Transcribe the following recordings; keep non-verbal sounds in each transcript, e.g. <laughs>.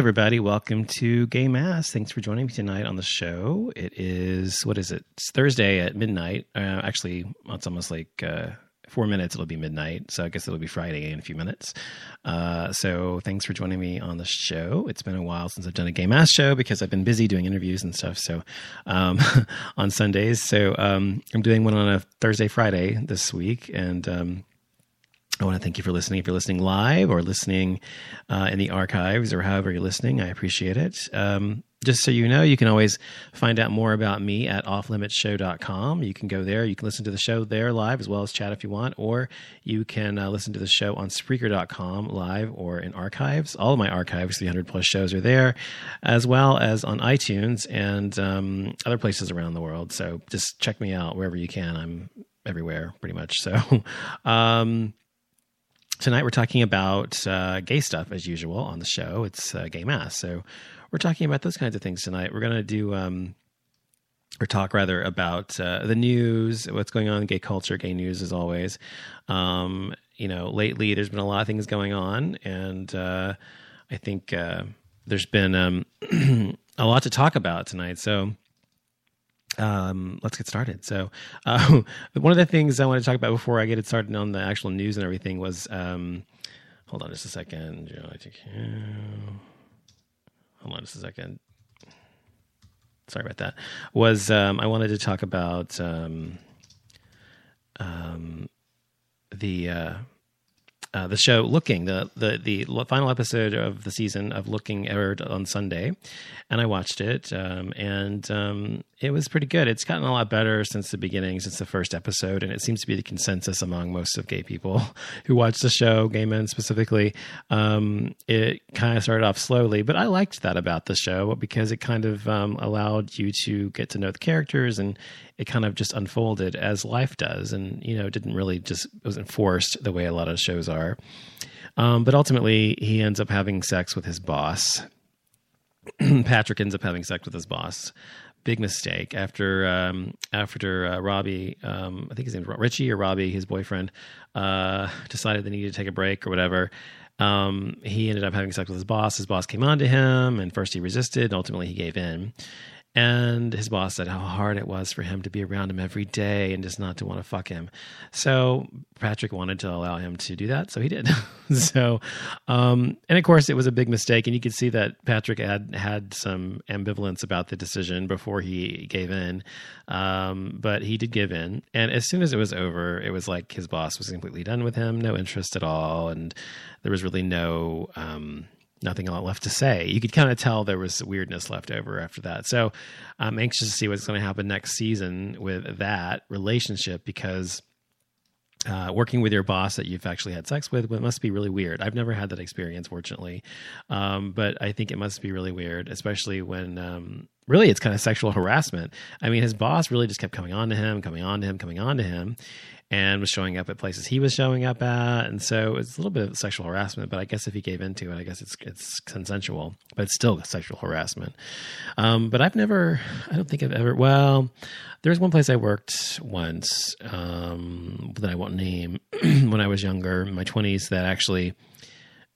Everybody. Welcome to Gay Mass. Thanks for joining me tonight on the show. It is, what is it? It's Thursday at midnight. Uh, actually, it's almost like uh, four minutes. It'll be midnight. So I guess it'll be Friday in a few minutes. Uh, so thanks for joining me on the show. It's been a while since I've done a Gay Mass show because I've been busy doing interviews and stuff. So um, <laughs> on Sundays. So um, I'm doing one on a Thursday, Friday this week. And, um, I want to thank you for listening. If you're listening live or listening uh, in the archives or however you're listening, I appreciate it. Um, just so you know, you can always find out more about me at offlimitshow.com. You can go there. You can listen to the show there live as well as chat if you want, or you can uh, listen to the show on Spreaker.com live or in archives. All of my archives, 300 plus shows, are there, as well as on iTunes and um, other places around the world. So just check me out wherever you can. I'm everywhere pretty much. So, <laughs> um, tonight we're talking about uh, gay stuff as usual on the show. It's uh, gay mass, so we're talking about those kinds of things tonight. We're to do um, or talk rather about uh, the news, what's going on in gay culture, gay news as always. Um, you know, lately there's been a lot of things going on, and uh, I think uh, there's been um, <clears throat> a lot to talk about tonight. So um, let's get started. So, uh, <laughs> one of the things I want to talk about before I get it started on the actual news and everything was, um, hold on just a second. Hold on just a second. Sorry about that. Was um, I wanted to talk about um, um, the uh, uh, the show Looking, the, the the final episode of the season of Looking aired on Sunday, and I watched it, um, and um, it was pretty good. It's gotten a lot better since the beginning, since the first episode, and it seems to be the consensus among most of gay people <laughs> who watch the show, gay men specifically. Um, it kind of started off slowly, but I liked that about the show because it kind of um, allowed you to get to know the characters and it kind of just unfolded as life does, and you know, it didn't really just it wasn't forced the way a lot of shows are. Um, but ultimately, he ends up having sex with his boss. <clears throat> Patrick ends up having sex with his boss. Big mistake after um, after uh, Robbie, um, I think his name's Richie or Robbie, his boyfriend, uh, decided they needed to take a break or whatever. Um, he ended up having sex with his boss. His boss came on to him, and first he resisted. And ultimately, he gave in And his boss said how hard it was for him to be around him every day and just not to want to fuck him. So Patrick wanted to allow him to do that, so he did. <laughs> so, um, and of course, it was a big mistake, and you could see that Patrick had had some ambivalence about the decision before he gave in. Um, but he did give in, and as soon as it was over, it was like his boss was completely done with him, no interest at all, and there was really no. Um, nothing left to say. You could kind of tell there was weirdness left over after that. So I'm anxious to see what's going to happen next season with that relationship because uh, working with your boss that you've actually had sex with it must be really weird. I've never had that experience, fortunately, um, but I think it must be really weird, especially when um, really it's kind of sexual harassment. I mean, his boss really just kept coming on to him, coming on to him, coming on to him, and was showing up at places he was showing up at, and so it's a little bit of sexual harassment. But I guess if he gave into it, I guess it's it's consensual, but it's still sexual harassment. Um, but I've never, I don't think I've ever. Well, there's one place I worked once um, that I won't name <clears throat> when I was younger, in my twenties, that actually,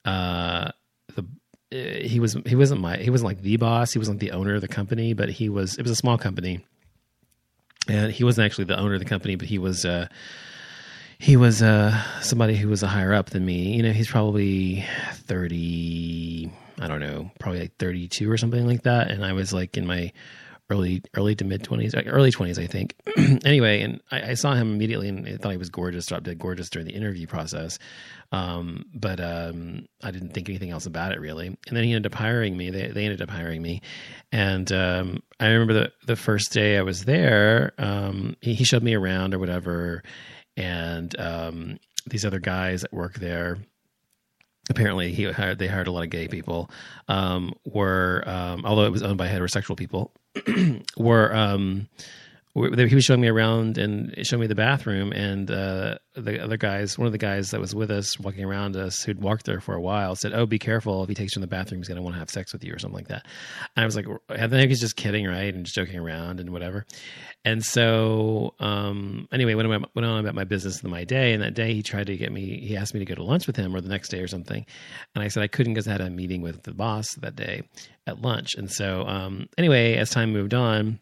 uh, the eh, he was he wasn't my he wasn't like the boss, he wasn't the owner of the company, but he was it was a small company and he wasn't actually the owner of the company, but he was uh, he was uh, somebody who was a higher up than me. You know, he's probably thirty. I don't know, probably like thirty-two or something like that, and I was like in my early early to mid twenties, early twenties, I think. <clears throat> anyway, and I, I, saw him immediately and I thought he was gorgeous. Dropped dead gorgeous during the interview process, um, but um, I didn't think anything else about it really. And then he ended up hiring me. They they ended up hiring me, and um, I remember the the first day I was there. Um, he, he, showed me around or whatever, and um, these other guys that work there apparently he hired they hired a lot of gay people um, were um, although it was owned by heterosexual people <clears throat> were um, he was showing me around and showing me the bathroom and uh, the other guys one of the guys that was with us walking around us who'd walked there for a while said oh be careful. If he takes you in the bathroom he's going to want to have sex with you or something like that. And i was like i think he's just kidding right? And just joking around and whatever. And so um, anyway went on, went on about my business and my day. And that day he tried to get me he asked me to go to lunch with him or the next day or something. And i said i couldn't because i had a meeting with the boss that day at lunch. And so um, anyway as time moved on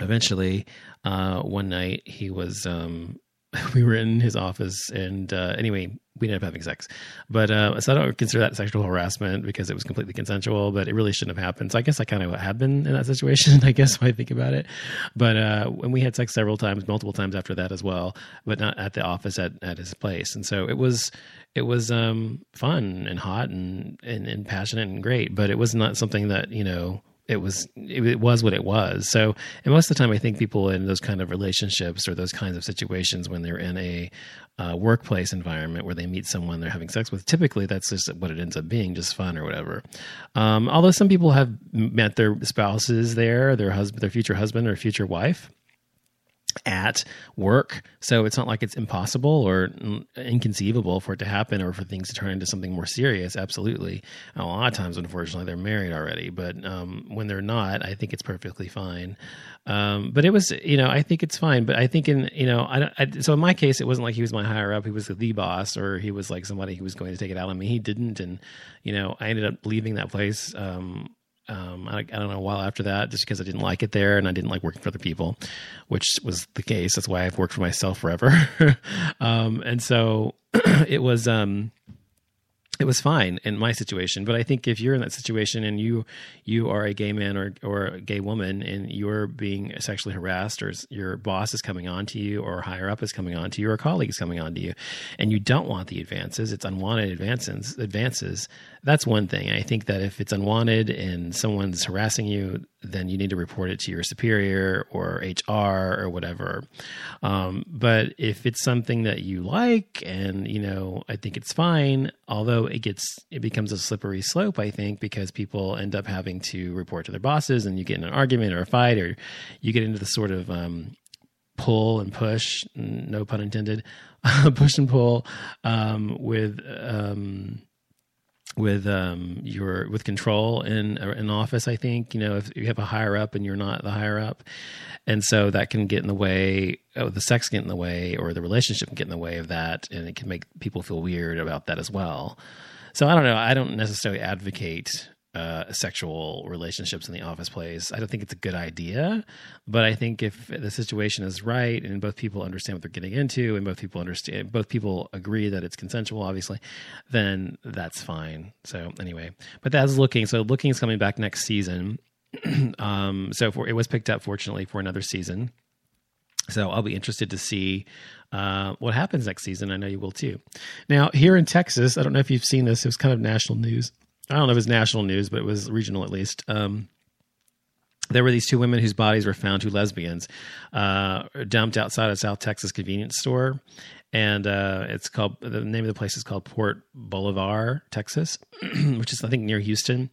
eventually, uh, one night he was, um, <laughs> we were in his office and, uh, anyway, we ended up having sex, but, uh, so I don't consider that sexual harassment because it was completely consensual, but it really shouldn't have happened. So I guess I kind of have been in that situation, <laughs> I guess, when I think about it. But, uh, when we had sex several times, multiple times after that as well, but not at the office at, at his place. And so it was, it was, um, fun and hot and, and, and passionate and great, but it was not something that, you know, it was it was what it was. So, and most of the time, I think people in those kind of relationships or those kinds of situations when they're in a uh, workplace environment where they meet someone they're having sex with, typically that's just what it ends up being, just fun or whatever. Um, although some people have met their spouses there, their husband, their future husband or future wife, at work. So it's not like it's impossible or inconceivable for it to happen or for things to turn into something more serious. Absolutely. a lot of times, unfortunately, they're married already. But um, when they're not, I think it's perfectly fine. Um, but it was, you know, I think it's fine. But I think in, you know, I, I, so in my case, it wasn't like he was my higher up. He was the boss or he was like somebody who was going to take it out on me. He didn't. And, you know, I ended up leaving that place um, um, I, I, don't know, a while after that, just because I didn't like it there and I didn't like working for other people, which was the case. That's why I've worked for myself forever. <laughs> um, and so <clears throat> it was, um, it was fine in my situation but i think if you're in that situation and you you are a gay man or or a gay woman and you're being sexually harassed or your boss is coming on to you or higher up is coming on to you or a colleague is coming on to you and you don't want the advances it's unwanted advances advances that's one thing i think that if it's unwanted and someone's harassing you then you need to report it to your superior or HR or whatever. Um, but if it's something that you like, and you know, I think it's fine. Although it gets, it becomes a slippery slope. I think because people end up having to report to their bosses, and you get in an argument or a fight, or you get into the sort of um, pull and push, no pun intended, <laughs> push and pull um, with um, with um, your with control in an office. I think you know if you have a higher up and you're not the higher up, and so that can get in the way. Oh, the sex get in the way, or the relationship get in the way of that, and it can make people feel weird about that as well. So I don't know. I don't necessarily advocate uh, sexual relationships in the office place. I don't think it's a good idea, but I think if the situation is right and both people understand what they're getting into and both people understand, both people agree that it's consensual, obviously, then that's fine. So anyway, but that's looking. So looking is coming back next season. <clears throat> um, so for, it was picked up fortunately for another season. So I'll be interested to see uh, what happens next season. I know you will too. Now here in Texas, I don't know if you've seen this. It was kind of national news. I don't know if it was national news, but it was regional at least. Um, there were these two women whose bodies were found, two lesbians, uh, dumped outside a South Texas convenience store, and uh, it's called the name of the place is called Port Bolivar, Texas, <clears throat> which is I think near Houston.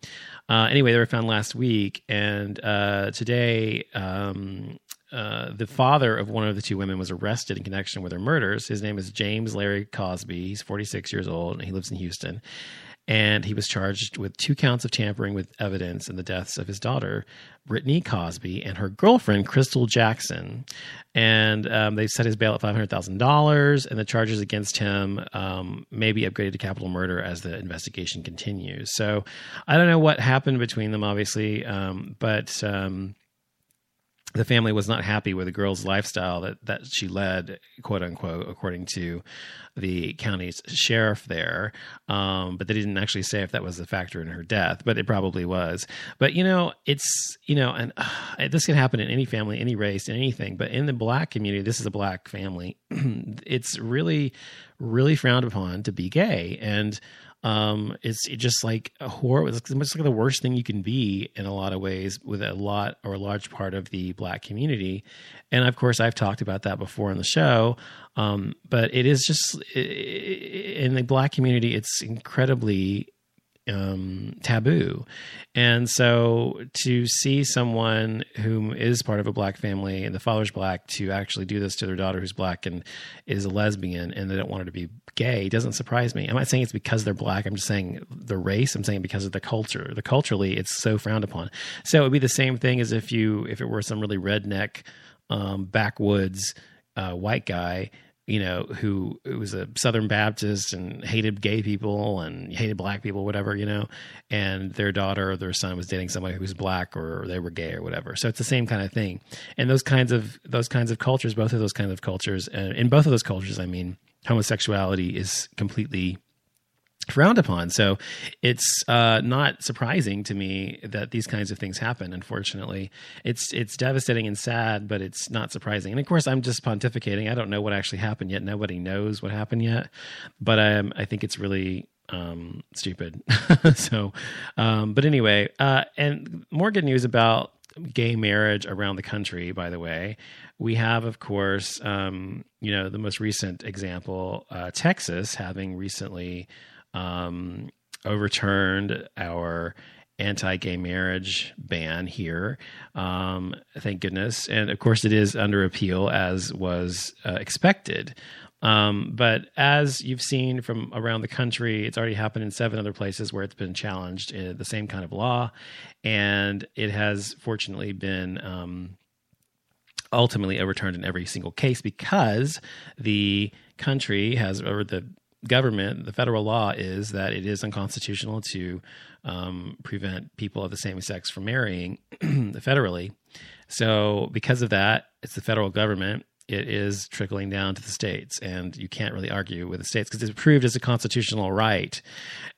Uh, anyway, they were found last week, and uh, today um, uh, the father of one of the two women was arrested in connection with their murders. His name is James Larry Cosby. He's 46 years old and he lives in Houston. And he was charged with two counts of tampering with evidence in the deaths of his daughter, Britney Cosby, and her girlfriend, Crystal Jackson. And um, they set his bail at $500,000, and the charges against him um, may be upgraded to capital murder as the investigation continues. So I don't know what happened between them, obviously, um, but um, the family was not happy with the girl's lifestyle that, that she led, quote unquote, according to the county's sheriff there. Um, but they didn't actually say if that was a factor in her death, but it probably was. But, you know, it's, you know, and uh, this can happen in any family, any race, anything. But in the black community, this is a black family. <clears throat> it's really, really frowned upon to be gay. And, um, it's just like a horror. It's much like the worst thing you can be in a lot of ways with a lot or a large part of the black community. And of course, I've talked about that before on the show. Um, but it is just in the black community, it's incredibly um, taboo. And so to see someone who is part of a black family and the father's black to actually do this to their daughter who's black and is a lesbian and they don't want her to be gay doesn't surprise me. I'm not saying it's because they're black. I'm just saying the race. I'm saying because of the culture. The culturally, it's so frowned upon. So it would be the same thing as if you if it were some really redneck um, backwoods uh, white guy you know, who, was a Southern Baptist and hated gay people and hated black people, whatever, you know, and their daughter or their son was dating somebody who was black or they were gay or whatever. So it's the same kind of thing. And those kinds of those kinds of cultures, both of those kinds of cultures, uh, in both of those cultures, I mean, homosexuality is completely frowned upon. So it's uh, not surprising to me that these kinds of things happen. Unfortunately, it's it's devastating and sad, but it's not surprising. And of course, I'm just pontificating. I don't know what actually happened yet. Nobody knows what happened yet. But um, I think it's really um, stupid. <laughs> so, um, but anyway, uh, and more good news about gay marriage around the country. By the way, we have, of course, um, you know, the most recent example, uh, Texas having recently um, overturned our anti-gay marriage ban here. Um, thank goodness, and of course, it is under appeal as was uh, expected. Um, but as you've seen from around the country, it's already happened in seven other places where it's been challenged in the same kind of law, and it has fortunately been. Um, ultimately overturned in every single case because the country has or the government, the federal law is that it is unconstitutional to um, prevent people of the same sex from marrying <clears throat> federally. So, because of that, it's the federal government it is trickling down to the states, and you can't really argue with the states because it's approved as a constitutional right.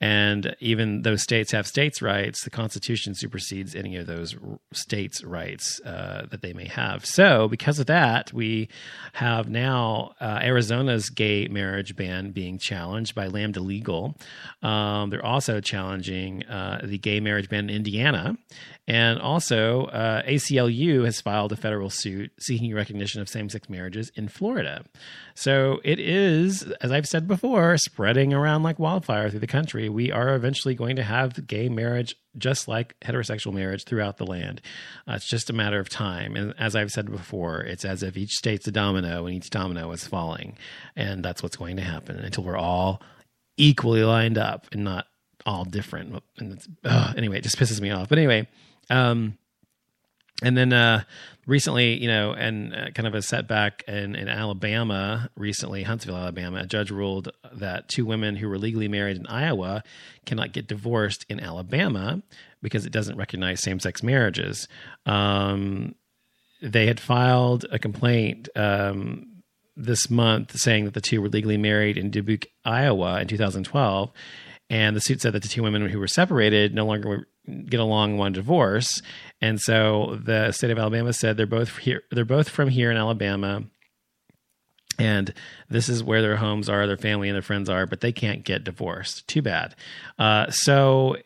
And even though states have states' rights, the Constitution supersedes any of those states' rights uh, that they may have. So, because of that, we have now uh, Arizona's gay marriage ban being challenged by Lambda Legal. Um, they're also challenging uh, the gay marriage ban in Indiana, and also, uh, ACLU has filed a federal suit seeking recognition of same sex marriages in Florida. So it is, as I've said before, spreading around like wildfire through the country. We are eventually going to have gay marriage just like heterosexual marriage throughout the land. Uh, it's just a matter of time. And as I've said before, it's as if each state's a domino and each domino is falling. And that's what's going to happen until we're all equally lined up and not all different. And anyway, it just pisses me off. But anyway, um, and then uh, recently, you know, and uh, kind of a setback in, in Alabama recently, Huntsville, Alabama, a judge ruled that two women who were legally married in Iowa cannot get divorced in Alabama because it doesn't recognize same sex marriages. Um, they had filed a complaint um, this month saying that the two were legally married in Dubuque, Iowa in 2012. And the suit said that the two women who were separated no longer get along a divorce. And so the state of Alabama said they're both here. They're both from here in Alabama and this is where their homes are, their family and their friends are, but they can't get divorced. Too bad. Uh, so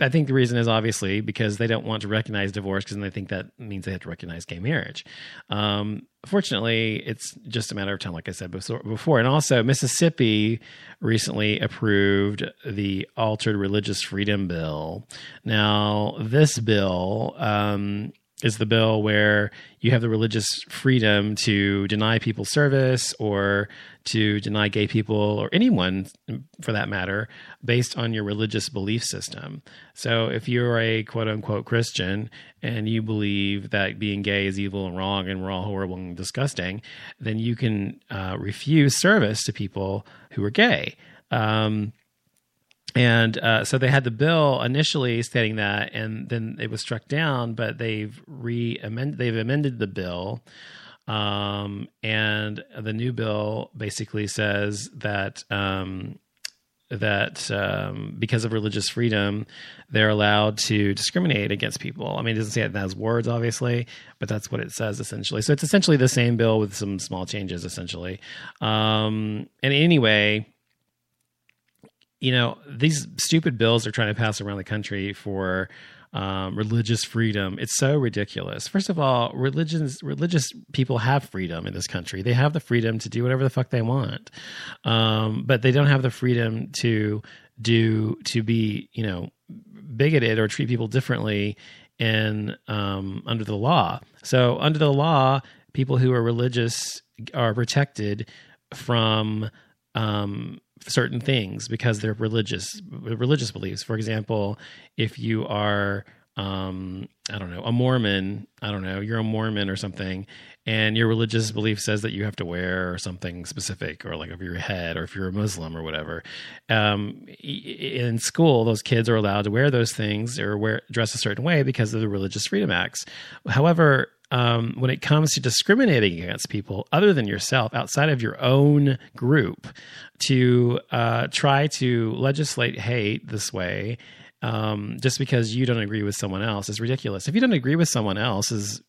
I think the reason is obviously because they don't want to recognize divorce because they think that means they have to recognize gay marriage. Um, fortunately, it's just a matter of time, like I said before. And also, Mississippi recently approved the Altered Religious Freedom Bill. Now, this bill. Um, is the bill where you have the religious freedom to deny people service or to deny gay people or anyone for that matter based on your religious belief system. So if you're a quote unquote Christian and you believe that being gay is evil and wrong and we're all horrible and disgusting, then you can uh, refuse service to people who are gay. Um, and uh, so they had the bill initially stating that, and then it was struck down. But they've re amended they've amended the bill, um, and the new bill basically says that um, that um, because of religious freedom, they're allowed to discriminate against people. I mean, it doesn't say it in those words, obviously, but that's what it says essentially. So it's essentially the same bill with some small changes, essentially. Um, and anyway you know, these stupid bills are trying to pass around the country for um, religious freedom. It's so ridiculous. First of all, religions, religious people have freedom in this country. They have the freedom to do whatever the fuck they want, um, but they don't have the freedom to do to be, you know, bigoted or treat people differently in um, under the law. So under the law, people who are religious are protected from um, certain things because they're religious religious beliefs. For example, if you are um, I don't know, a Mormon, I don't know, you're a Mormon or something, and your religious belief says that you have to wear something specific, or like over your head, or if you're a Muslim or whatever. Um, in school, those kids are allowed to wear those things or wear dress a certain way because of the Religious Freedom Acts. However, um, when it comes to discriminating against people other than yourself, outside of your own group, to uh, try to legislate hate this way um, just because you don't agree with someone else is ridiculous. If you don't agree with someone else's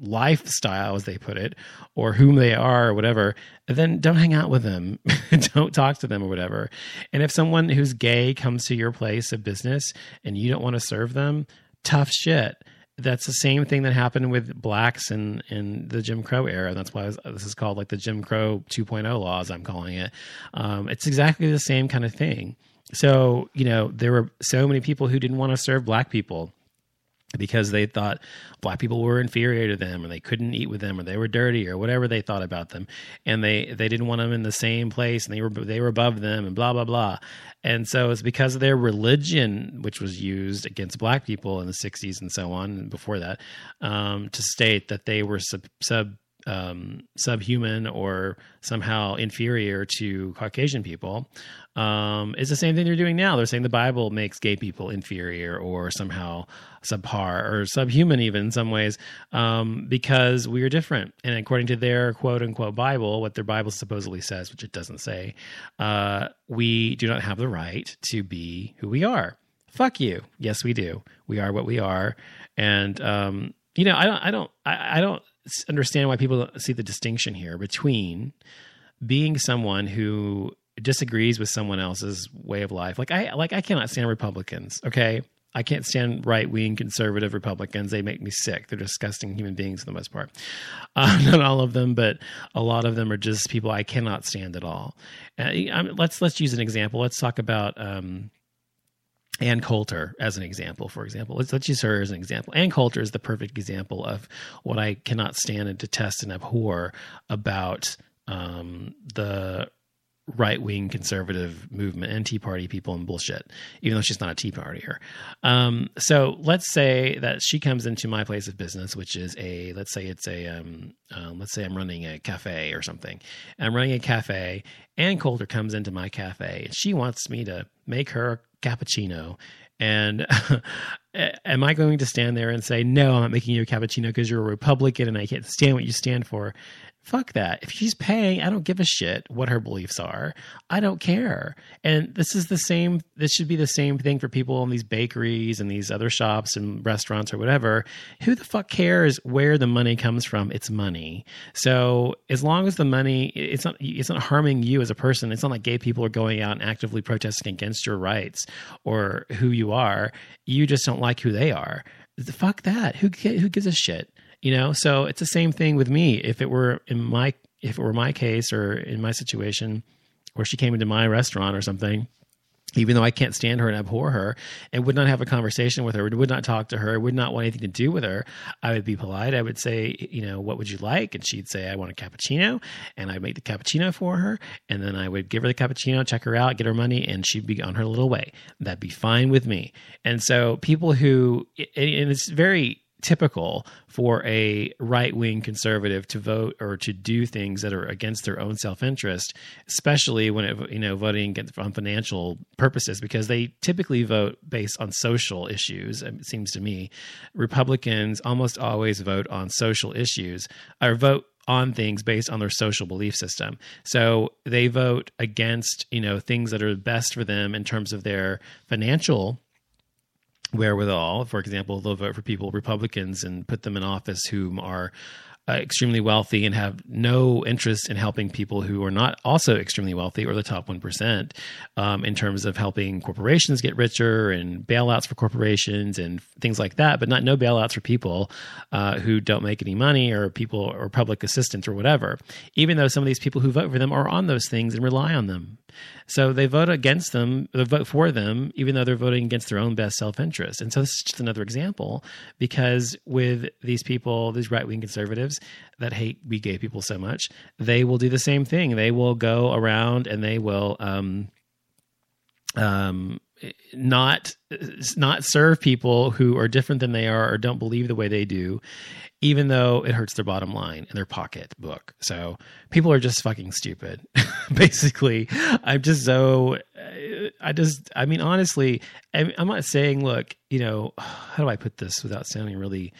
lifestyle, as they put it, or whom they are, or whatever, then don't hang out with them. <laughs> don't talk to them or whatever. And if someone who's gay comes to your place of business and you don't want to serve them, tough shit that's the same thing that happened with blacks in in the Jim Crow era. That's why was, this is called like the Jim Crow 2.0 laws. I'm calling it. Um, it's exactly the same kind of thing. So you know there were so many people who didn't want to serve black people because they thought black people were inferior to them or they couldn't eat with them or they were dirty or whatever they thought about them. And they they didn't want them in the same place and they were they were above them and blah blah blah. And so it's because of their religion which was used against black people in the 60s and so on and before that um, to state that they were sub, sub um, subhuman or somehow inferior to Caucasian people um, is the same thing they're doing now. They're saying the Bible makes gay people inferior or somehow subpar or subhuman, even in some ways, um, because we are different. And according to their quote unquote Bible, what their Bible supposedly says, which it doesn't say, uh, we do not have the right to be who we are. Fuck you. Yes, we do. We are what we are. And, um, you know, I don't, I don't, I, I don't understand why people see the distinction here between being someone who disagrees with someone else's way of life. Like I like I cannot stand Republicans, okay? I can't stand right wing conservative Republicans. They make me sick. They're disgusting human beings for the most part. <laughs> Uh, not all of them, but a lot of them are just people I cannot stand at all. Uh, let's let's use an example. Let's talk about um, Ann Coulter as an example, for example. Let's, let's use her as an example. Ann Coulter is the perfect example of what I cannot stand and detest and abhor about um, the right wing conservative movement and Tea Party people and bullshit, even though she's not a Tea Partier. Um, so let's say that she comes into my place of business, which is a let's say it's a um, uh, let's say I'm running a cafe or something. I'm running a cafe, and Coulter comes into my cafe, and she wants me to make her cappuccino. And <laughs> am I going to stand there and say, no, I'm not making you a cappuccino because you're a Republican and I can't stand what you stand for? Fuck that. If she's paying, I don't give a shit what her beliefs are. I don't care. And this is the same, this should be the same thing for people in these bakeries and these other shops and restaurants or whatever. Who the fuck cares where the money comes from? It's money. So as long as the money, it's not, it's not harming you as a person. It's not like gay people are going out and actively protesting against your rights or who you are. You just don't like who they are. Fuck that. Who, who gives a shit? You know so it's the same thing with me if it were in my if it were my case or in my situation where she came into my restaurant or something even though I can't stand her and abhor her, and would not have a conversation with her, would not talk to her, would not want anything to do with her, I would be polite. I would say, you know, what would you like? And she'd say, I want a cappuccino. And I'd make the cappuccino for her. And then I would give her the cappuccino, check her out, get her money, and she'd be on her little way. That'd be fine with me. And so people who, and it's very, typical for a right wing conservative to vote or to do things that are against their own self interest, especially when it, you know voting against, on financial purposes, because they typically vote based on social issues. It seems to me, Republicans almost always vote on social issues or vote on things based on their social belief system. So they vote against, you know, things that are best for them in terms of their financial wherewithal. For example, they'll vote for people, Republicans, and put them in office who are uh, extremely wealthy and have no interest in helping people who are not also extremely wealthy or the top 1% um, in terms of helping corporations get richer and bailouts for corporations and things like that, but not no bailouts for people uh, who don't make any money or people or public assistance or whatever, even though some of these people who vote for them are on those things and rely on them. So they vote against them, they vote for them, even though they're voting against their own best self interest. And so this is just another example because with these people, these right wing conservatives that hate we gay people so much, they will do the same thing. They will go around and they will um, um, not not serve people who are different than they are or don't believe the way they do even though it hurts their bottom line and their pocketbook. So people are just fucking stupid. <laughs> Basically, I'm just so, I just, I mean, honestly, I'm not saying, look, you know, how do I put this without sounding really,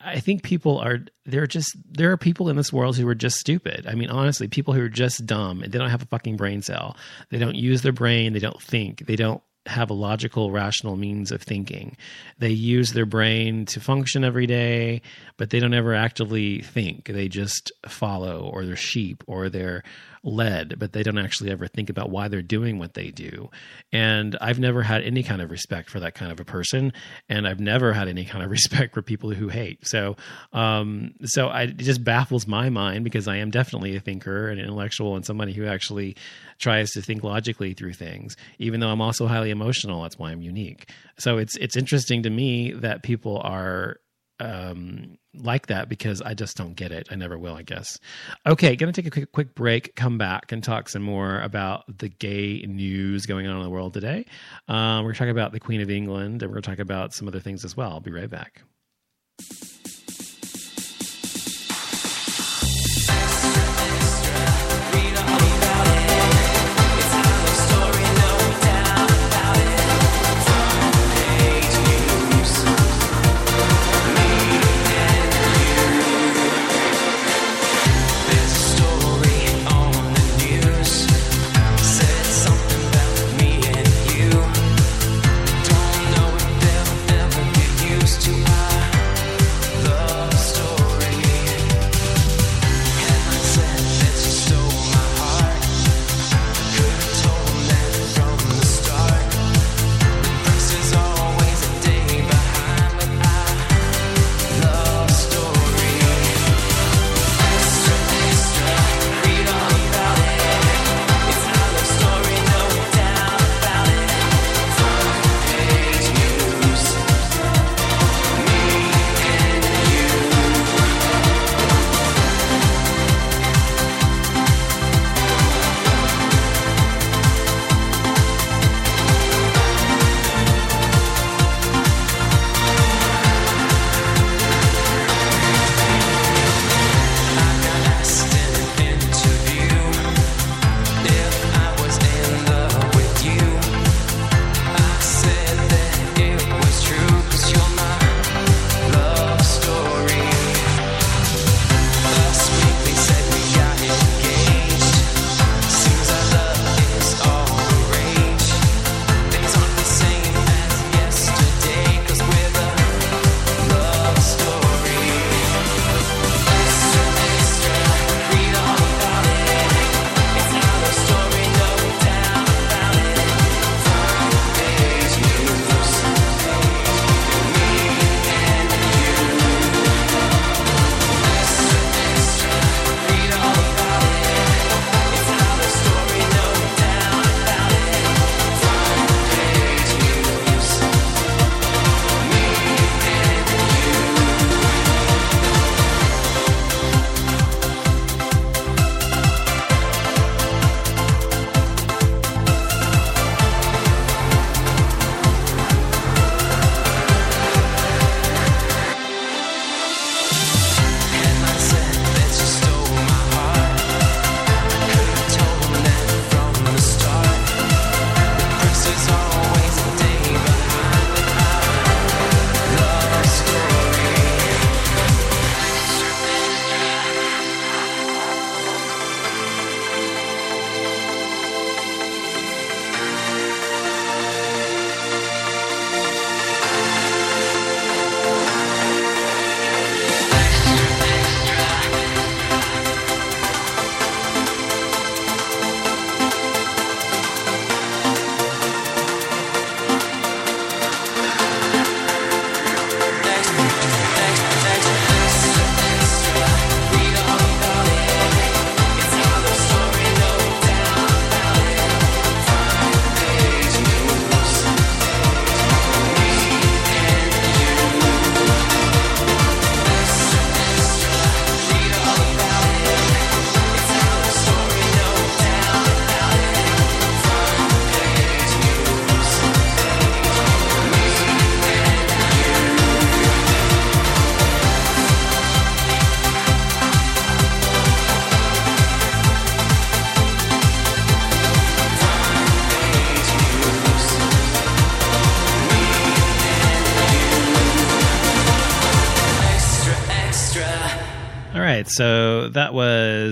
I think people are, they're just, there are people in this world who are just stupid. I mean, honestly, people who are just dumb and they don't have a fucking brain cell. They don't use their brain. They don't think. They don't have a logical, rational means of thinking. They use their brain to function every day, but they don't ever actively think. They just follow, or they're sheep, or they're led, but they don't actually ever think about why they're doing what they do. And I've never had any kind of respect for that kind of a person, and I've never had any kind of <laughs> respect for people who hate. So, um, so I, it just baffles my mind because I am definitely a thinker and an intellectual and somebody who actually tries to think logically through things. Even though I'm also highly emotional, that's why I'm unique. So it's it's interesting to me that people are um, like that because I just don't get it. I never will, I guess. Okay, to take a quick, quick break, come back and talk some more about the gay news going on in the world today. Um, we're to talk about the Queen of England and we're to talk about some other things as well. I'll be right back.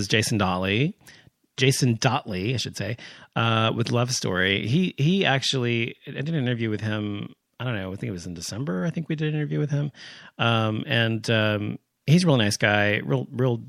Jason Dottley. Jason Dottley, I should say, uh, with Love Story. He he actually I did an interview with him. I don't know. I think it was in December. I think we did an interview with him, um, and um, he's a real nice guy. Real real,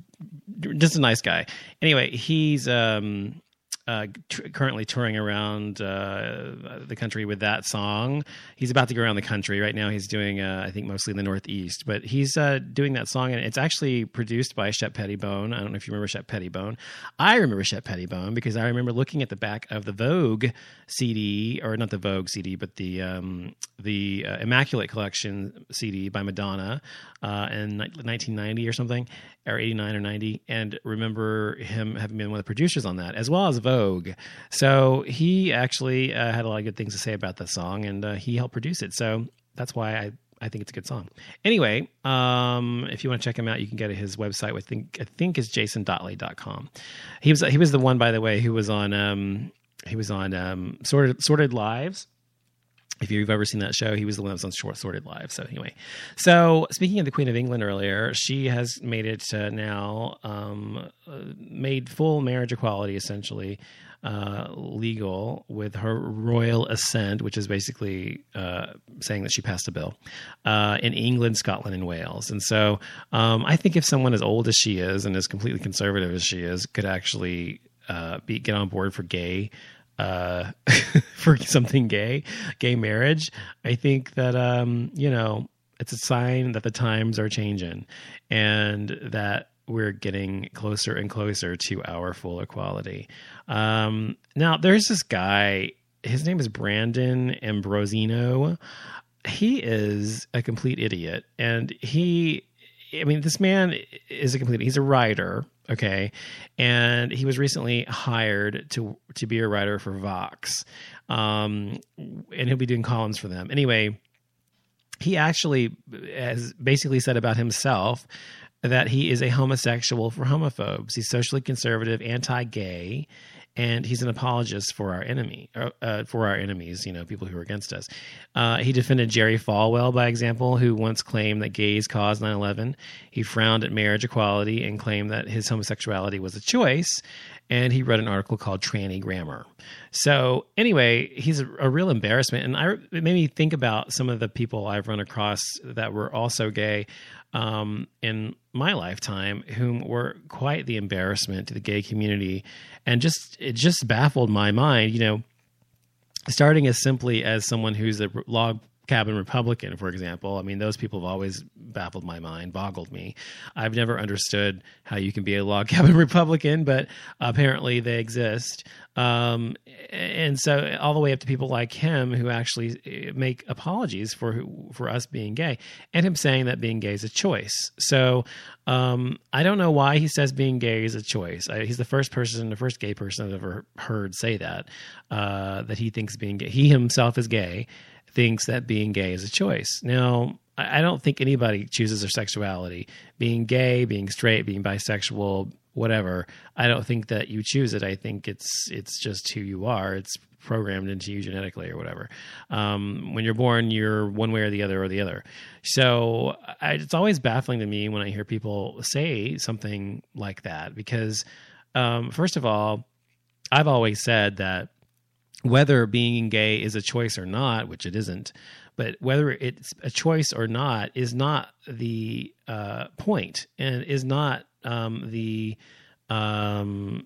just a nice guy. Anyway, he's um, uh, t- currently touring around uh, the country with that song. He's about to go around the country right now. He's doing, uh, I think, mostly in the Northeast, but he's uh, doing that song, and it's actually produced by Shep Pettibone. I don't know if you remember Shep Pettibone. I remember Shep Pettibone because I remember looking at the back of the Vogue CD, or not the Vogue CD, but the um, the uh, Immaculate Collection CD by Madonna in 1990 or something, or 89 or 90, and remember him having been one of the producers on that, as well as Vogue. So he actually uh, had a lot of good things to say about the song, and uh, he helped produce it. So that's why I. I think it's a good song. Anyway, um, if you want to check him out, you can go to his website. With think I think is jasondottley.com. He was he was the one, by the way, who was on um, he was on um, sordid sordid lives if you've ever seen that show, he was the one that was on Short Sordid Live. So anyway, so speaking of the Queen of England earlier, she has made it uh, now, um, uh, made full marriage equality essentially uh, legal with her royal assent, which is basically uh, saying that she passed a bill uh, in England, Scotland, and Wales. And so um, I think if someone as old as she is and as completely conservative as she is could actually uh, be get on board for gay uh, <laughs> for something gay, gay marriage, I think that um, you know it's a sign that the times are changing, and that we're getting closer and closer to our full equality. Um, now, there's this guy. His name is Brandon Ambrosino. He is a complete idiot, and he. I mean, this man is a complete. He's a writer Okay, and he was recently hired to to be a writer for Vox, um, and he'll be doing columns for them. Anyway, he actually has basically said about himself that he is a homosexual for homophobes. He's socially conservative, anti-gay, and he's an apologist for our enemy, uh, uh, for our enemies. You know, people who are against us. Uh, he defended Jerry Falwell, by example, who once claimed that gays caused 9/11. He frowned at marriage equality and claimed that his homosexuality was a choice. And he wrote an article called "Tranny Grammar." So anyway, he's a, a real embarrassment, and I it made me think about some of the people I've run across that were also gay um, in my lifetime whom were quite the embarrassment to the gay community and just it just baffled my mind you know starting as simply as someone who's a log cabin Republican, for example. I mean, those people have always baffled my mind, boggled me. I've never understood how you can be a log <laughs> cabin Republican, but apparently they exist. Um, and so all the way up to people like him who actually eh, make apologies for for us being gay, and him saying that being gay is a choice. So um, I don't know why he says being gay is a choice. I, he's the first person, the first gay person I've ever heard say that uh, that he thinks being gay. He himself is gay thinks that being gay is a choice. Now, I don't think anybody chooses their sexuality. Being gay, being straight, being bisexual, whatever. I don't think that you choose it. I think it's it's just who you are. It's programmed into you genetically or whatever. Um, when you're born, you're one way or the other or the other. So I, it's always baffling to me when I hear people say something like that because, um, first of all, I've always said that whether being gay is a choice or not, which it isn't, but whether it's a choice or not is not the uh, point and is not um, the um,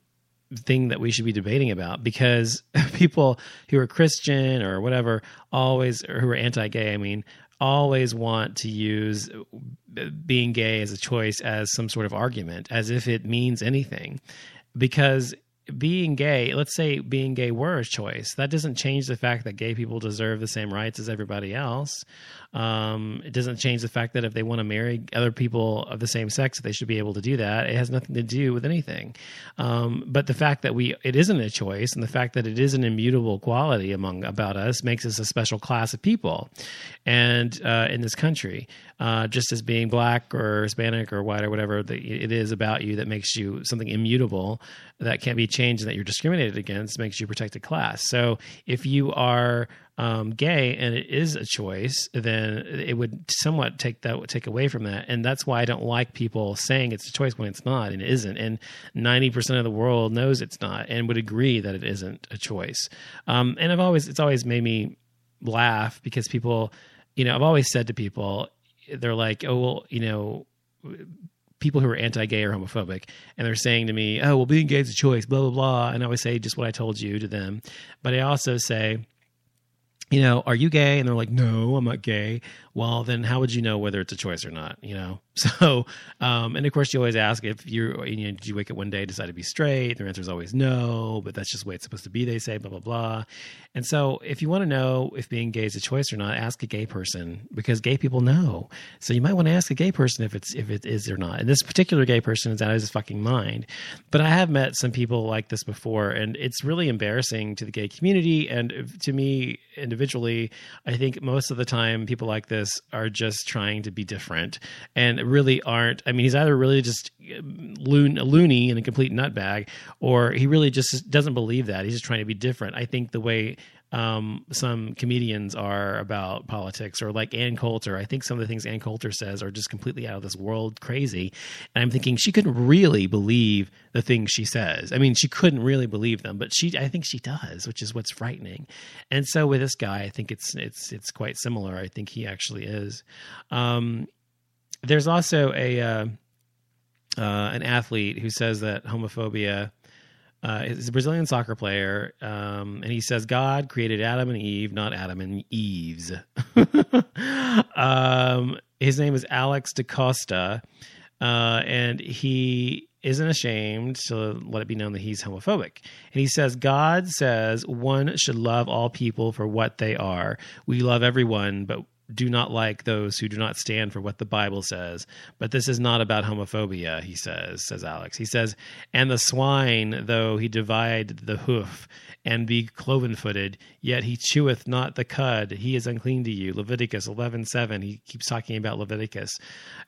thing that we should be debating about because <laughs> people who are Christian or whatever always, or who are anti gay, I mean, always want to use being gay as a choice as some sort of argument, as if it means anything. Because being gay, let's say being gay were a choice, that doesn't change the fact that gay people deserve the same rights as everybody else. Um, it doesn't change the fact that if they want to marry other people of the same sex, they should be able to do that. It has nothing to do with anything. Um, but the fact that we it isn't a choice, and the fact that it is an immutable quality among about us makes us a special class of people, and uh, in this country, uh, just as being black or Hispanic or white or whatever that it is about you that makes you something immutable that can't be changed and that you're discriminated against makes you protected class. So if you are um, gay and it is a choice, then it would somewhat take that take away from that. And that's why I don't like people saying it's a choice when it's not and it isn't. And ninety percent of the world knows it's not and would agree that it isn't a choice. Um, and I've always it's always made me laugh because people, you know, I've always said to people, they're like, oh well, you know people who are anti-gay or homophobic and they're saying to me oh well being gay is a choice blah blah blah and i always say just what i told you to them but i also say you know, are you gay? And they're like, no, I'm not gay. Well, then how would you know whether it's a choice or not? You know, <laughs> so um, and of course you always ask if you're, you know, did you wake up one day decide to be straight? Their answer is always no, but that's just the way it's supposed to be. They say blah blah blah. And so if you want to know if being gay is a choice or not, ask a gay person because gay people know. So you might want to ask a gay person if it's if it is or not. And this particular gay person is out of his fucking mind. But I have met some people like this before, and it's really embarrassing to the gay community and to me individually. I think most of the time people like this are just trying to be different and really aren't. I mean, he's either really just um, loon, loony and a complete nutbag, or he really just doesn't believe that. He's just trying to be different. I think the way um, some comedians are about politics, or like Ann Coulter. I think some of the things Ann Coulter says are just completely out of this world crazy. And I'm thinking she couldn't really believe the things she says. I mean, she couldn't really believe them, but she, I think she does, which is what's frightening. And so with this guy, I think it's it's it's quite similar. I think he actually is. Um, there's also a uh, uh, an athlete who says that homophobia uh, he's a Brazilian soccer player, um, and he says God created Adam and Eve, not Adam and Eves. <laughs> um, his name is Alex da Costa, uh, and he isn't ashamed to let it be known that he's homophobic. And he says, God says one should love all people for what they are. We love everyone, but do not like those who do not stand for what the Bible says. But this is not about homophobia, he says, says Alex. He says, And the swine, though he divide the hoof and be cloven footed, yet he cheweth not the cud, he is unclean to you. Leviticus eleven seven. He keeps talking about Leviticus,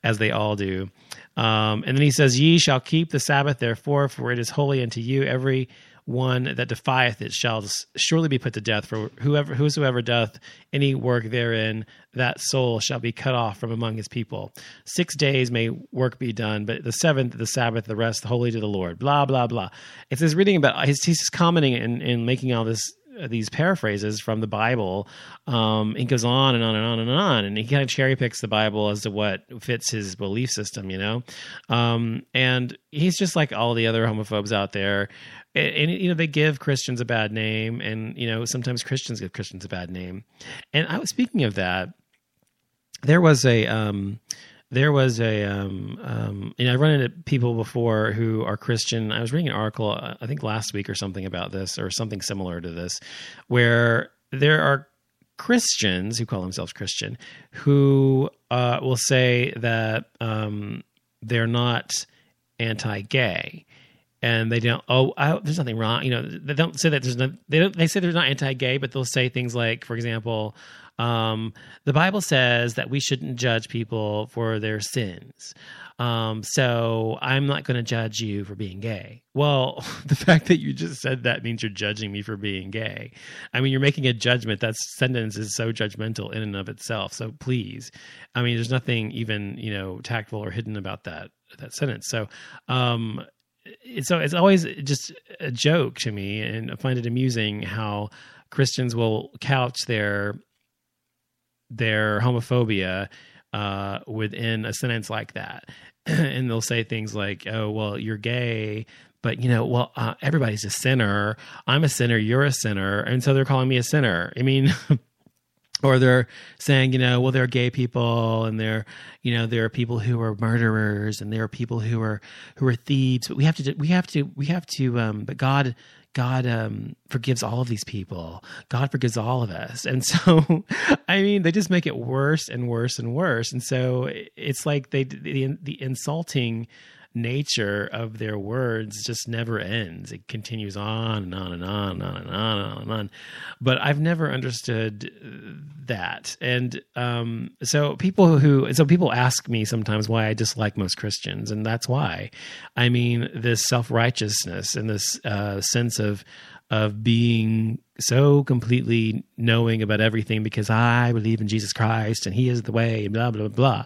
as they all do. Um, and then he says, Ye shall keep the Sabbath, therefore, for it is holy unto you. Every one that defieth it shall surely be put to death. For whoever whosoever doth any work therein, that soul shall be cut off from among his people. Six days may work be done, but the seventh, the Sabbath, the rest, holy to the Lord. Blah blah blah. It's his reading about. He's, he's commenting and, and making all this these paraphrases from the Bible. Um, it goes on and on and on and on, and he kind of cherry picks the Bible as to what fits his belief system, you know. Um, and he's just like all the other homophobes out there. And, and, you know they give Christians a bad name, and you know sometimes Christians give Christians a bad name. And I was speaking of that. There was a um, there was a um, um, you know I've run into people before who are Christian. I was reading an article uh, I think last week or something about this or something similar to this, where there are Christians who call themselves Christian who uh, will say that um, they're not anti-gay and they don't oh I, there's nothing wrong you know they don't say that there's no they don't they say they're not anti-gay but they'll say things like for example um, the Bible says that we shouldn't judge people for their sins. Um, so I'm not going to judge you for being gay. Well, <laughs> the fact that you just said that means you're judging me for being gay. I mean, you're making a judgment. That sentence is so judgmental in and of itself. So please, I mean, there's nothing even you know tactful or hidden about that that sentence. So, um, so it's always just a joke to me, and I find it amusing how Christians will couch their their homophobia uh, within a sentence like that. <clears throat> and they'll say things like, oh, well, you're gay, but you know, well, uh, everybody's a sinner. I'm a sinner. You're a sinner. And so they're calling me a sinner. I mean, <laughs> or they're saying, you know, well, there are gay people and there, you know, there are people who are murderers and there are people who are, who are thieves, but we have to, we have to, we have to, um, but God, God um, forgives all of these people. God forgives all of us. And so, <laughs> I mean, they just make it worse and worse and worse. And so it's like they the, the insulting nature of their words just never ends. It continues on and on and on and on and on and on and on. But I've never understood that. And um, so people who, so people ask me sometimes why I dislike most Christians. And that's why. I mean, this self righteousness and this uh, sense of, of being so completely knowing about everything because I believe in Jesus Christ and He is the way, blah, blah, blah.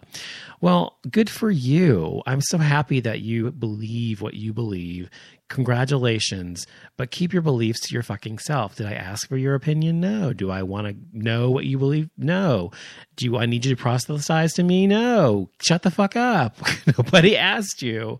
Well, good for you. I'm so happy that you believe what you believe. Congratulations. But keep your beliefs to your fucking self. Did I ask for your opinion? No. Do I want to know what you believe? No. Do I need you to proselytize to me? No. Shut the fuck up. <laughs> Nobody asked you.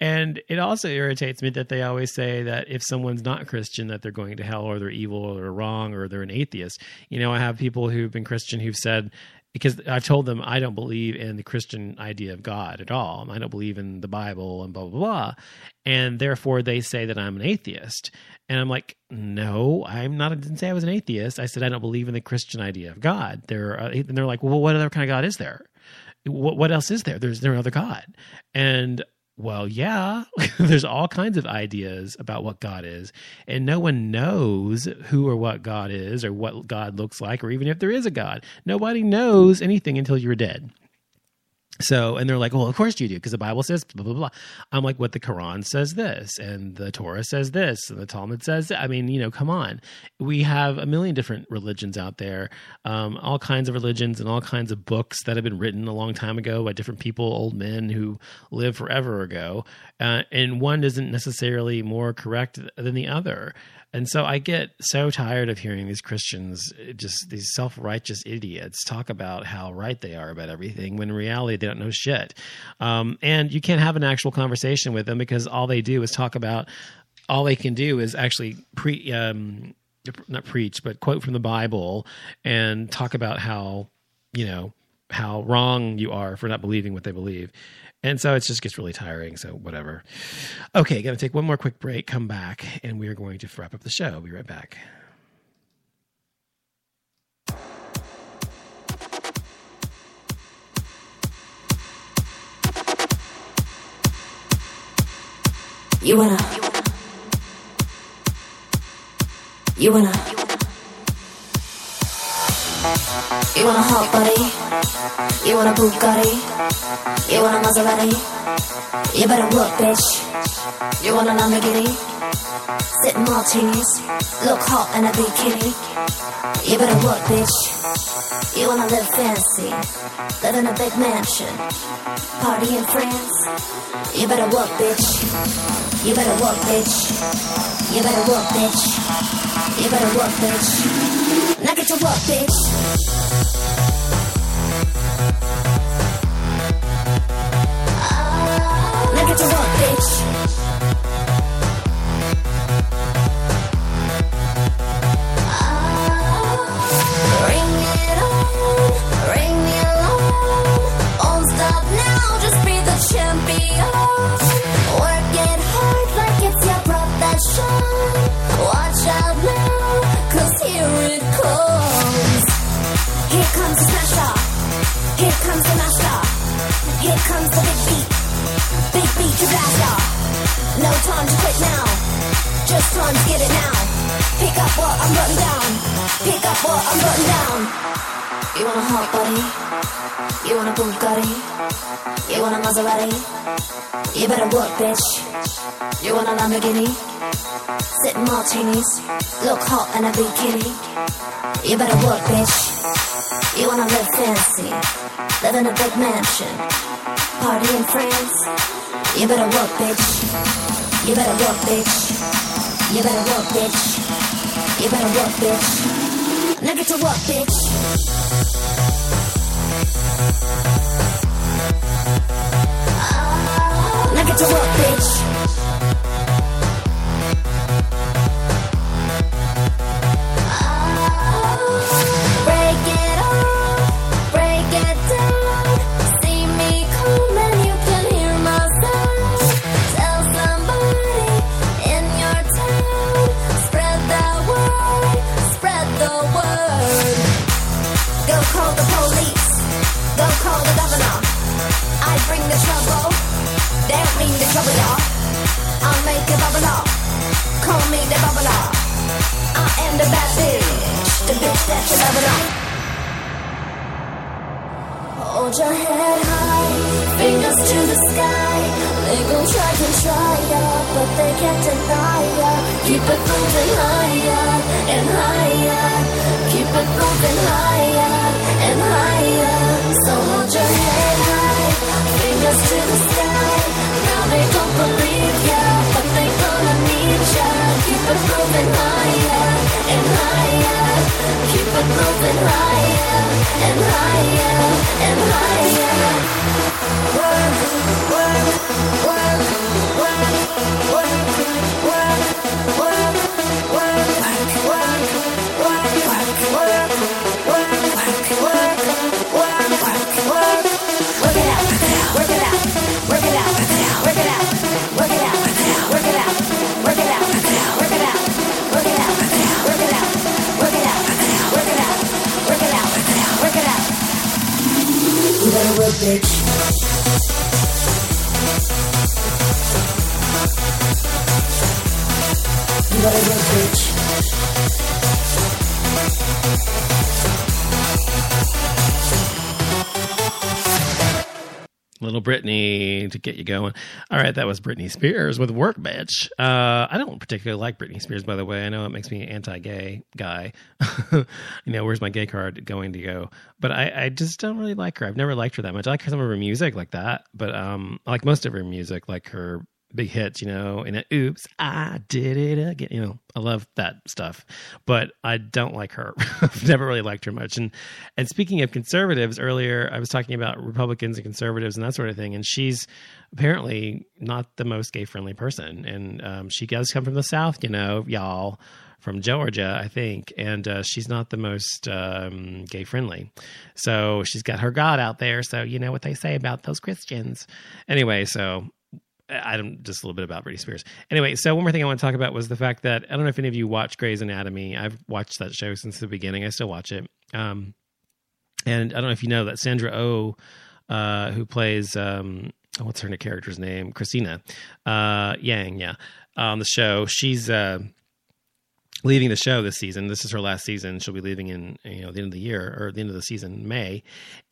And it also irritates me that they always say that if someone's not Christian, that they're going to hell or they're evil or they're wrong or they're an atheist. You know, I have people who've been Christian who've said, because I've told them I don't believe in the Christian idea of God at all. I don't believe in the Bible and blah blah blah, and therefore they say that I'm an atheist. And I'm like, no, I'm not. I didn't say I was an atheist. I said I don't believe in the Christian idea of God. They're uh, and they're like, well, what other kind of God is there? What, what else is there? There's no other God, and well, yeah, <laughs> there's all kinds of ideas about what God is, and no one knows who or what God is or what God looks like, or even if there is a God. Nobody knows anything until you're dead. So, and they're like, well, of course you do, because the Bible says blah, blah, blah. I'm like, what the Quran says this, and the Torah says this, and the Talmud says. I mean, you know, come on. We have a million different religions out there, um, all kinds of religions and all kinds of books that have been written a long time ago by different people, old men who lived forever ago. Uh, and one isn't necessarily more correct than the other. And so I get so tired of hearing these Christians, just these self righteous idiots, talk about how right they are about everything when in reality they don't know shit. Um, and you can't have an actual conversation with them because all they do is talk about, all they can do is actually pre, um, not preach, but quote from the Bible and talk about how, you know, how wrong you are for not believing what they believe. And so it just gets really tiring. So whatever. Okay, gonna take one more quick break, come back, and we are going to wrap up the show. I'll be right back. You wanna, you wanna, you wanna hot body, you wanna Bugatti. You want a Maserati? You better work, bitch. You want a Lamborghini? Sitting martinis, look hot in a bikini. You better work, bitch. You wanna live fancy, live in a big mansion, party in France. You better work, bitch. You better work, bitch. You better work, bitch. You better work, bitch. Now get to work, bitch. get to work, bitch. Now, champion. Work it hard like it's your profession. Watch out now, Get it now. Pick up what I'm putting down. Pick up what I'm putting down. You want a hot body? You want a Bugatti? You want a Maserati? You better work, bitch. You want a Lamborghini? Sitting martinis, look hot in a bikini. You better work, bitch. You wanna live fancy, live in a big mansion, party in France. You better work, bitch. You better work, bitch. You better work, bitch. You better work, bitch. Now get to work, bitch. Now get to work, bitch. Bet you never know. Hold your head high, fingers to the sky. They gon' try to try ya, but they can't deny ya. Keep it moving higher and higher. Keep it moving higher and higher. So hold your head high, fingers to the sky. Now they don't believe ya, but they gonna need ya. Keep it moving higher work it out. Little Britney to get you going. All right, that was Britney Spears with Work Bitch. Uh, I don't particularly like Britney Spears, by the way. I know it makes me an anti-gay guy. <laughs> you know, where's my gay card going to go? But I, I just don't really like her. I've never liked her that much. I like some of her music like that, but um, I like most of her music, like her big hits, you know, and a, oops, I did it again. You know, I love that stuff, but I don't like her. <laughs> I've never really liked her much. And and speaking of conservatives, earlier I was talking about Republicans and conservatives and that sort of thing, and she's apparently not the most gay friendly person, and um, she does come from the South, you know, y'all. From Georgia, I think, and uh, she's not the most um, gay friendly. So she's got her God out there. So you know what they say about those Christians. Anyway, so I don't just a little bit about Britney Spears. Anyway, so one more thing I want to talk about was the fact that I don't know if any of you watch Grey's Anatomy. I've watched that show since the beginning. I still watch it. Um, and I don't know if you know that Sandra Oh, uh, who plays um, what's her character's name, Cristina uh, Yang, yeah, on the show. She's uh, leaving the show this season. This is her last season. She'll be leaving in you know the end of the year or the end of the season, May,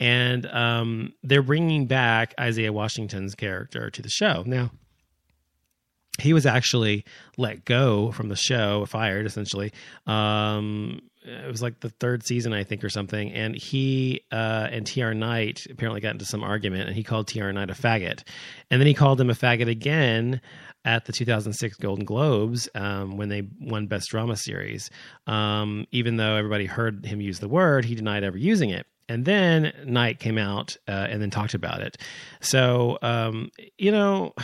and um, they're bringing back Isaiah Washington's character to the show now. He was actually let go from the show, fired essentially. Um, it was like the third season, I think, or something. And he uh, and TR Knight apparently got into some argument, and he called TR Knight a faggot, and then he called him a faggot again at the 2006 Golden Globes um, when they won Best Drama Series. Um, even though everybody heard him use the word, he denied ever using it. And then Knight came out uh, and then talked about it. So, um, you know,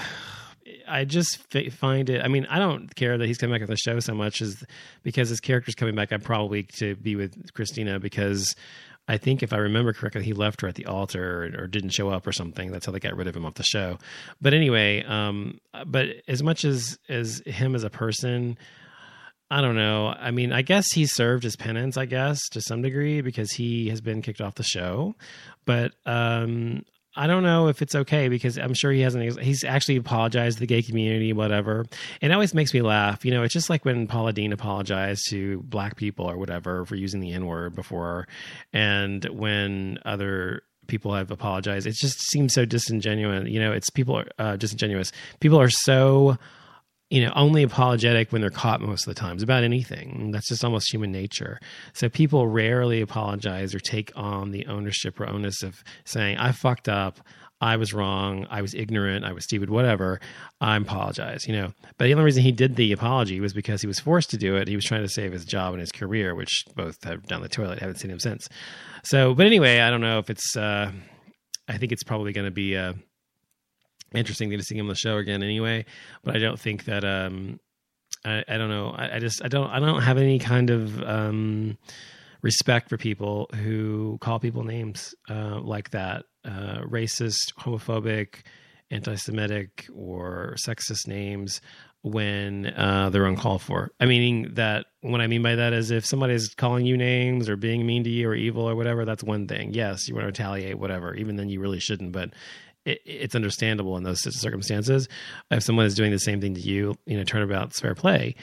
I just find it. I mean, I don't care that he's coming back on the show so much as because his character's coming back. I'm probably to be with Cristina because I think if I remember correctly, he left her at the altar or, or didn't show up or something. That's how they got rid of him off the show. But anyway, um, but as much as as him as a person, I don't know. I mean, I guess he served his penance, I guess, to some degree, because he has been kicked off the show. But um, I don't know if it's okay because I'm sure he hasn't. He's actually apologized to the gay community, whatever. And it always makes me laugh. You know, it's just like when Paula Deen apologized to black people or whatever for using the N word before, and when other people have apologized, it just seems so disingenuous. You know, it's people are uh, disingenuous. People are so you know, only apologetic when they're caught most of the times about anything. That's just almost human nature. So people rarely apologize or take on the ownership or onus of saying, I fucked up. I was wrong. I was ignorant. I was stupid, whatever. I apologize, you know. But the only reason he did the apology was because he was forced to do it. He was trying to save his job and his career, which both have down the toilet. haven't seen him since. So, but anyway, I don't know if it's, uh, I think it's probably going to be, uh, interesting to see him on the show again anyway. But I don't think that um I, I don't know. I, I just I don't I don't have any kind of um respect for people who call people names uh like that. Uh racist, homophobic, anti Semitic or sexist names when uh, they're uncalled for. I mean that what I mean by that is if somebody's calling you names or being mean to you or evil or whatever, that's one thing. Yes, you want to retaliate, whatever. Even then, you really shouldn't. But it, it's understandable in those circumstances. If someone is doing the same thing to you, you know, turnabout's fair play.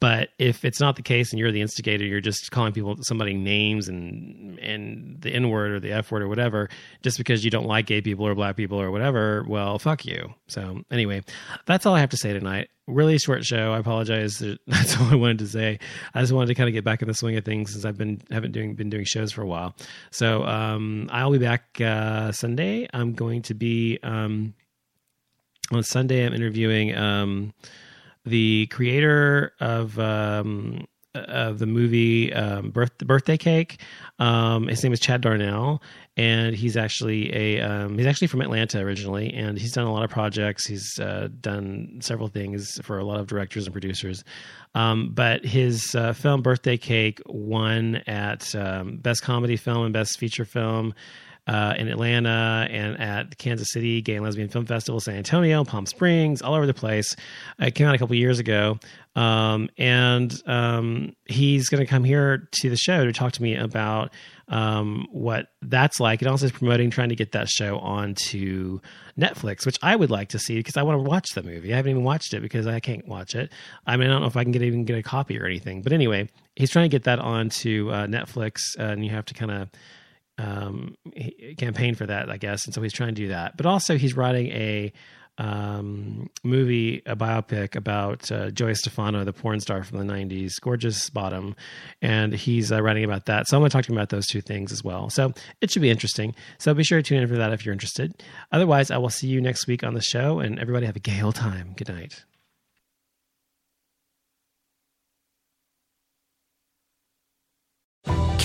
But if it's not the case and you're the instigator, you're just calling people somebody names and and the N word or the F word or whatever, just because you don't like gay people or black people or whatever, well, fuck you. So anyway, that's all I have to say tonight. Really short show. I apologize. <laughs> That's all I wanted to say. I just wanted to kind of get back in the swing of things since I've been haven't doing been doing shows for a while. So um, I'll be back uh, Sunday. I'm going to be um, on Sunday. I'm interviewing. Um, the creator of um, of the movie um, Birth, Birthday Cake. Um, his name is Chad Darnell, and he's actually a um, he's actually from Atlanta originally, and he's done a lot of projects. He's uh, done several things for a lot of directors and producers. Um, but his uh, film Birthday Cake won at um, Best Comedy Film and Best Feature Film uh, in Atlanta and at Kansas City Gay and Lesbian Film Festival, San Antonio, Palm Springs, all over the place. It came out a couple years ago, um, and um, he's going to come here to the show to talk to me about um, what that's like. And also, is promoting trying to get that show onto Netflix, which I would like to see because I want to watch the movie. I haven't even watched it because I can't watch it. I mean, I don't know if I can get even get a copy or anything. But anyway, he's trying to get that onto uh, Netflix, uh, and you have to kind of um, campaign for that, I guess. And so he's trying to do that. But also, he's writing a um, movie, a biopic about uh, Joey Stefano, the porn star from the 90s, gorgeous bottom. And he's uh, writing about that. So I'm going to talk to him about those two things as well. So it should be interesting. So be sure to tune in for that if you're interested. Otherwise, I will see you next week on the show. And everybody have a gay old time. Good night.